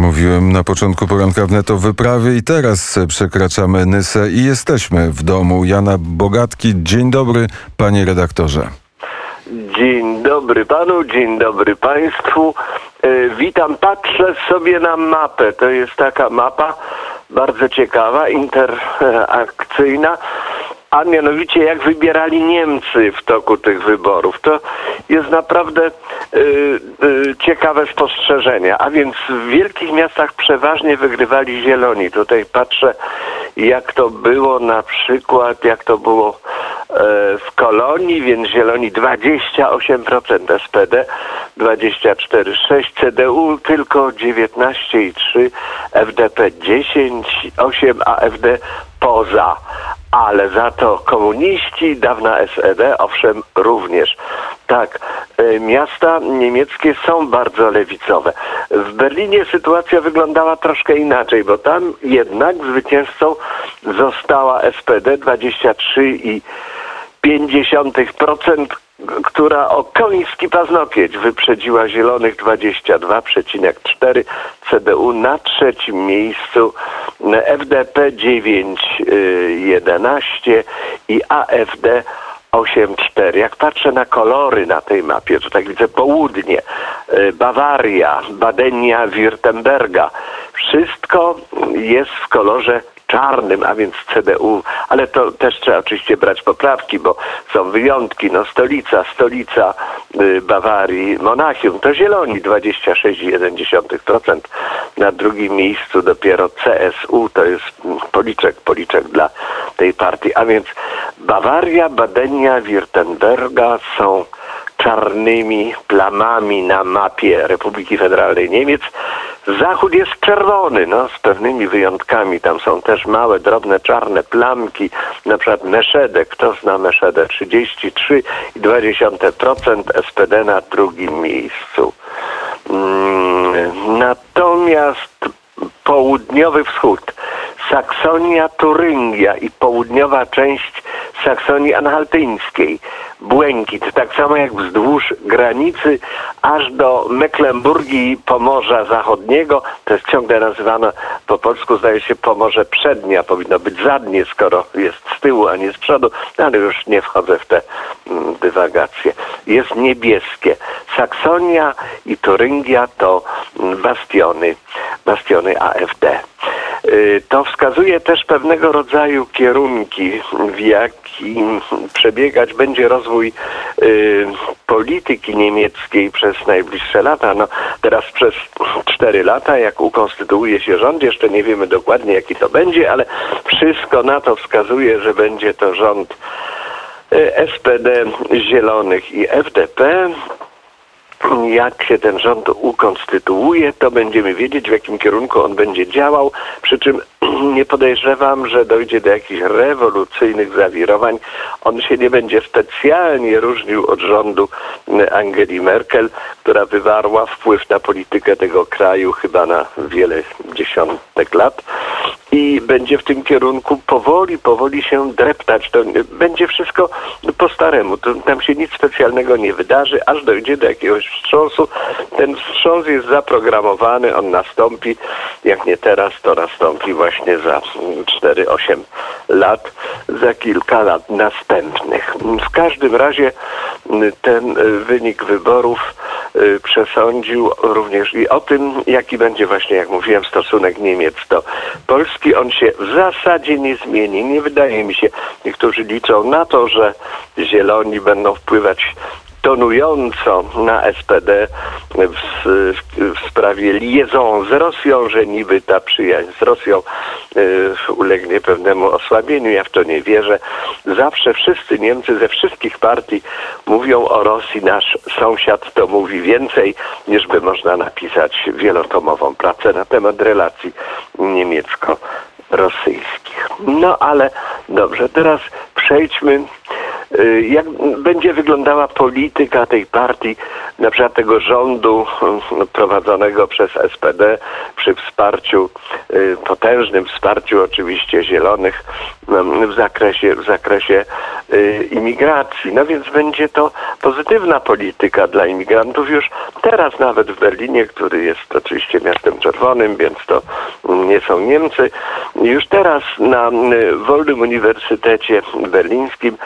mówiłem na początku poranka wnet o wyprawie i teraz przekraczamy Nysę i jesteśmy w domu Jana Bogatki. Dzień dobry, panie redaktorze. Dzień dobry panu, dzień dobry państwu. E, witam, patrzę sobie na mapę. To jest taka mapa bardzo ciekawa, interakcyjna a mianowicie jak wybierali Niemcy w toku tych wyborów. To jest naprawdę y, y, ciekawe spostrzeżenie. A więc w wielkich miastach przeważnie wygrywali zieloni. Tutaj patrzę, jak to było na przykład, jak to było e, w Kolonii, więc zieloni 28%, SPD 24,6, CDU tylko 19,3, FDP 10,8, AFD poza ale za to komuniści, dawna SED, owszem, również. Tak, e, miasta niemieckie są bardzo lewicowe. W Berlinie sytuacja wyglądała troszkę inaczej, bo tam jednak zwycięzcą została SPD 23,5%, która o koński paznokieć wyprzedziła Zielonych 22,4, CDU na trzecim miejscu, FDP 9,11 i AFD 8-4. Jak patrzę na kolory na tej mapie, to tak widzę południe, Bawaria, Badenia, Württemberga. Wszystko jest w kolorze czarnym, a więc CDU, ale to też trzeba oczywiście brać poprawki, bo są wyjątki. No stolica, stolica y, Bawarii, Monachium, to zieloni 26,1%. Na drugim miejscu dopiero CSU, to jest policzek, policzek dla tej partii. A więc Bawaria, Badenia, Württemberga są czarnymi plamami na mapie Republiki Federalnej Niemiec. Zachód jest czerwony, no z pewnymi wyjątkami. Tam są też małe, drobne, czarne plamki. Na przykład Meszede, kto zna Meszedę? 33,2% SPD na drugim miejscu. Mm, natomiast południowy wschód, Saksonia, Turyngia i południowa część Saksonii Anhaltyńskiej błękit, tak samo jak wzdłuż granicy aż do Mecklenburgii i Pomorza Zachodniego. To jest ciągle nazywane po polsku, zdaje się, Pomorze Przednia. Powinno być zadnie, skoro jest z tyłu, a nie z przodu, no, ale już nie wchodzę w te mm, dywagacje. Jest niebieskie. Saksonia i Turyngia to mm, bastiony, bastiony AfD. Y, to wskazuje też pewnego rodzaju kierunki, w jakim przebiegać będzie rozwój y, polityki niemieckiej przez najbliższe lata. No, teraz przez cztery lata, jak ukonstytuuje się rząd, jeszcze nie wiemy dokładnie jaki to będzie, ale wszystko na to wskazuje, że będzie to rząd y, SPD, Zielonych i FDP jak się ten rząd ukonstytuuje, to będziemy wiedzieć, w jakim kierunku on będzie działał. Przy czym nie podejrzewam, że dojdzie do jakichś rewolucyjnych zawirowań. On się nie będzie specjalnie różnił od rządu Angeli Merkel, która wywarła wpływ na politykę tego kraju chyba na wiele dziesiątek lat i będzie w tym kierunku powoli, powoli się dreptać. To będzie wszystko po staremu. To, tam się nic specjalnego nie wydarzy, aż dojdzie do jakiegoś wstrząsu. Ten wstrząs jest zaprogramowany, on nastąpi, jak nie teraz, to nastąpi właśnie za 4-8 lat, za kilka lat następnych. W każdym razie ten wynik wyborów przesądził również i o tym, jaki będzie właśnie, jak mówiłem, stosunek Niemiec do Polski. On się w zasadzie nie zmieni. Nie wydaje mi się, niektórzy liczą na to, że zieloni będą wpływać tonująco na SPD w, w, sprawie liaison z Rosją, że niby ta przyjaźń z Rosją y, ulegnie pewnemu osłabieniu. Ja w to nie wierzę. Zawsze wszyscy Niemcy ze wszystkich partii mówią o Rosji. Nasz sąsiad to mówi więcej, niż by można napisać wielotomową pracę na temat relacji niemiecko-rosyjskich. No ale dobrze, teraz przejdźmy jak będzie wyglądała polityka tej partii, na przykład tego rządu y, prowadzonego przez SPD przy wsparciu, y, potężnym wsparciu oczywiście zielonych w zakresie, w zakresie y, imigracji. No więc będzie to pozytywna polityka dla imigrantów już teraz nawet w Berlinie, który jest oczywiście miastem czerwonym, więc to nie są Niemcy. Już teraz na y, Wolnym Uniwersytecie Berlińskim y,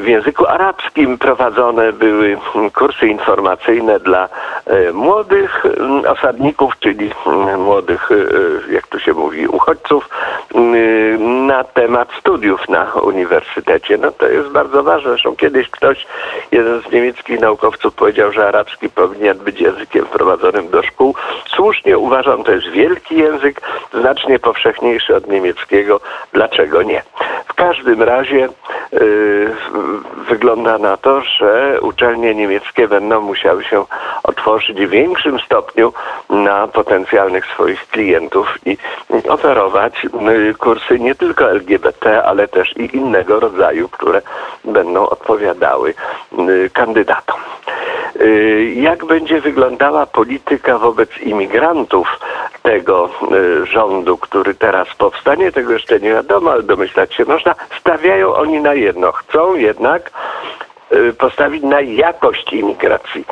w języku arabskim prowadzone były kursy informacyjne dla y, młodych y, osadników, czyli y, młodych, y, y, jak tu się mówi, uchodźców y, na temat studiów na uniwersytecie. No to jest bardzo ważne. Zresztą kiedyś ktoś, jeden z niemieckich naukowców powiedział, że arabski powinien być językiem wprowadzonym do szkół. Słusznie uważam, to jest wielki język, znacznie powszechniejszy od niemieckiego. Dlaczego nie? W każdym razie y, wygląda na to, że uczelnie niemieckie będą musiały się otworzyć w większym stopniu na potencjalnych swoich klientów i oferować y, kursy nie tylko LGBT, ale też i innego rodzaju, które będą odpowiadały y, kandydatom. Jak będzie wyglądała polityka wobec imigrantów tego y, rządu, który teraz powstanie, tego jeszcze nie wiadomo, ale domyślać się można. Stawiają oni na jedno. Chcą jednak y, postawić na jakość imigracji.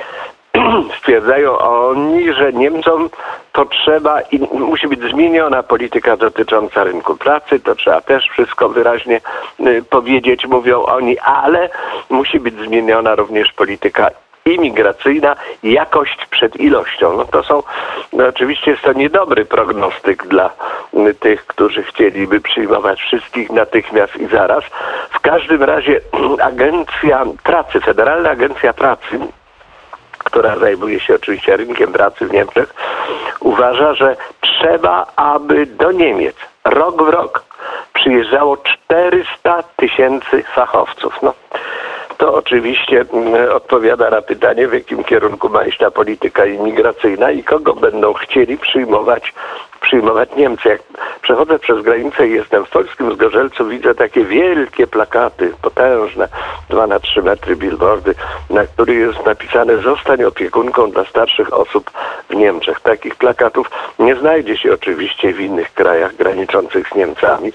Stwierdzają oni, że Niemcom potrzeba i musi być zmieniona polityka dotycząca rynku pracy, to trzeba też wszystko wyraźnie y, powiedzieć, mówią oni, ale musi być zmieniona również polityka imigracyjna, jakość przed ilością. No to są, no oczywiście jest to niedobry prognostyk dla y, tych, którzy chcieliby przyjmować wszystkich natychmiast i zaraz. W każdym razie Agencja Pracy, Federalna Agencja Pracy która zajmuje się oczywiście rynkiem pracy w Niemczech, uważa, że trzeba, aby do Niemiec rok w rok przyjeżdżało 400 tysięcy fachowców. No, to oczywiście mm, odpowiada na pytanie, w jakim kierunku ma iść ta polityka imigracyjna i kogo będą chcieli przyjmować, przyjmować Niemcy. Jak przechodzę przez granicę i jestem w polskim Zgorzelcu, widzę takie wielkie plakaty, potężne, 2 na 3 metry billboardy, na których jest napisane zostań opiekunką dla starszych osób w Niemczech. Takich plakatów nie znajdzie się oczywiście w innych krajach graniczących z Niemcami,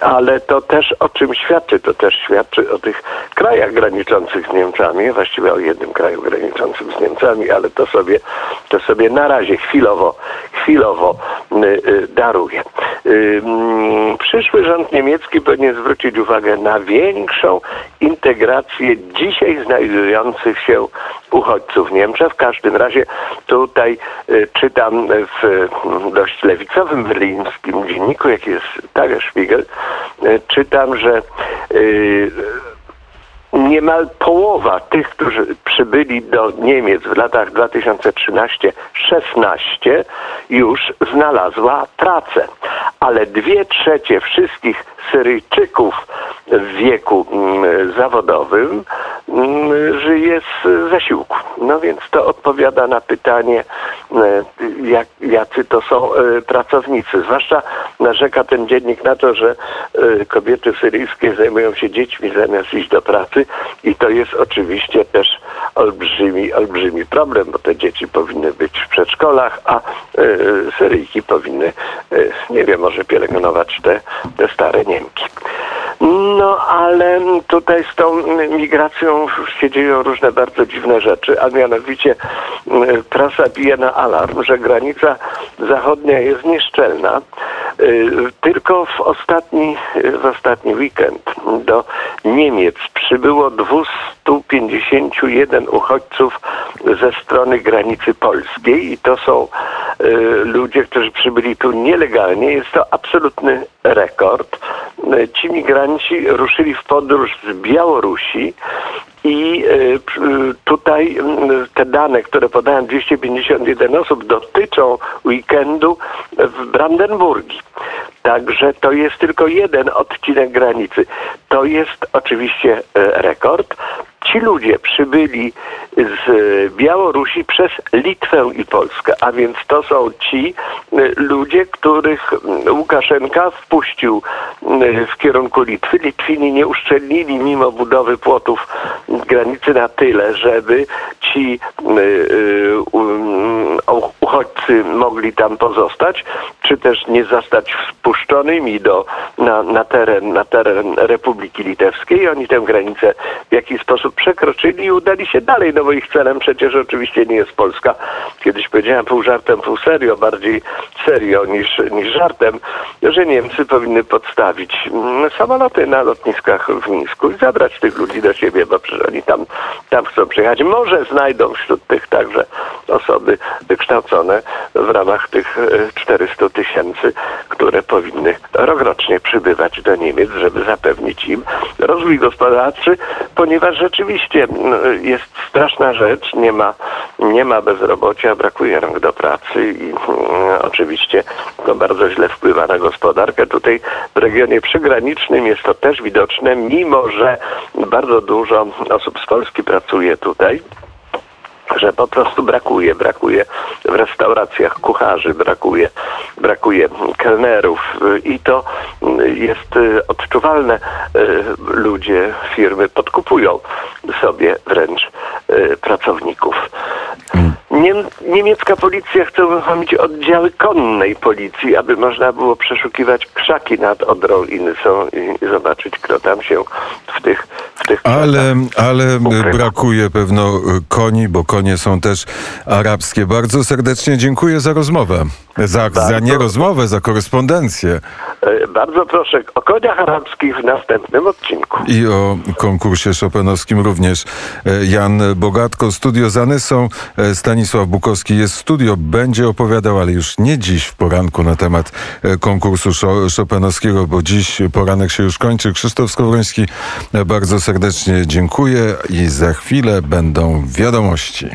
ale to też o czym świadczy? To też świadczy o tych krajach graniczących z Niemcami, właściwie o jednym kraju graniczącym z Niemcami, ale to sobie, to sobie na razie chwilowo, chwilowo y, y, daruję. Y, mm, przyszły rząd niemiecki powinien zwrócić uwagę na większą integrację dzisiaj znajdujących się uchodźców Niemczech. W każdym razie tutaj czytam w mm, dość lewicowym berlińskim dzienniku, jaki jest Tagesspiegel, czytam, że y, niemal połowa tych, którzy przybyli do Niemiec w latach 2013-16 już znalazła pracę, ale dwie trzecie wszystkich Syryjczyków w wieku mm, zawodowym żyje z zasiłku. No więc to odpowiada na pytanie, e, jak, jacy to są e, pracownicy. Zwłaszcza narzeka ten dziennik na to, że e, kobiety syryjskie zajmują się dziećmi zamiast iść do pracy i to jest oczywiście też olbrzymi, olbrzymi problem, bo te dzieci powinny być w przedszkolach, a Syryjki powinny, nie wiem, może pielęgnować te, te stare Niemki. No, ale tutaj z tą migracją się dzieją różne bardzo dziwne rzeczy, a mianowicie prasa bije na alarm, że granica zachodnia jest nieszczelna. Y, Tylko w ostatni, w ostatni weekend do Niemiec przybyło 251 uchodźców ze strony granicy polskiej i to są y, ludzie, którzy przybyli tu nielegalnie. Jest to absolutny rekord. Y, Ci migranci ruszyli w podróż z Białorusi i tutaj y, te dane, które podałem 251 osób, dotyczą weekendu w Brandenburgii. Także to jest tylko jeden odcinek granicy. To jest oczywiście e, rekord. Ci ludzie przybyli z Białorusi przez Litwę i Polskę, a więc to są ci e, ludzie, których mm, Łukaszenka wpuścił mm, w kierunku Litwy. Litwini nie uszczelnili mimo budowy płotów granicy na tyle, żeby ci y, y, uchodźcy mogli tam pozostać, czy też nie zostać wpuszczonymi do, na, na, teren, na teren Republiki Litewskiej. Oni tę granicę w jakiś sposób przekroczyli i udali się dalej, no bo ich celem przecież oczywiście nie jest Polska. Kiedyś powiedziałem pół żartem, pół serio, bardziej serio niż, niż żartem, że Niemcy powinny podstawić mm, samoloty na lotniskach w Mińsku i zabrać tych ludzi do siebie, bo przecież oni tam, tam chcą przyjechać. Może znajdą wśród tych także osoby wykształcone w ramach tych e, 400 tysięcy, które powinny rokrocznie przybywać do Niemiec, żeby zapewnić im rozwój gospodarczy, ponieważ rzeczywiście jest straszna rzecz, nie ma, nie ma bezrobocia, brakuje rąk do pracy i oczywiście to bardzo źle wpływa na gospodarkę. Tutaj w regionie przygranicznym jest to też widoczne, mimo że bardzo dużo osób z Polski pracuje tutaj że po prostu brakuje, brakuje w restauracjach kucharzy, brakuje, brakuje kelnerów i to jest y, odczuwalne. Y, Ludzie, firmy podkupują sobie wręcz y, pracowników. Niem, niemiecka policja chce uruchomić oddziały konnej policji, aby można było przeszukiwać krzaki nad Odrą i Nysą i, zobaczyć, kto tam się w tych, tych Ale, ale brakuje pewno y, koni, bo konie są też arabskie. Bardzo serdecznie dziękuję za rozmowę. Za, za nie rozmowę, za korespondencję E, Bardzo proszę o koniach arabskich w następnym odcinku. i o konkursie szopenowskim również. E, Jan Bogatko, studio za Nysą. E, Stanisław Bukowski jest studio, będzie opowiadał, ale już nie dziś w poranku na temat konkursu szo- szopenowskiego, bo dziś poranek się już kończy. Krzysztof Skowroński, bardzo serdecznie dziękuję i za chwilę będą wiadomości.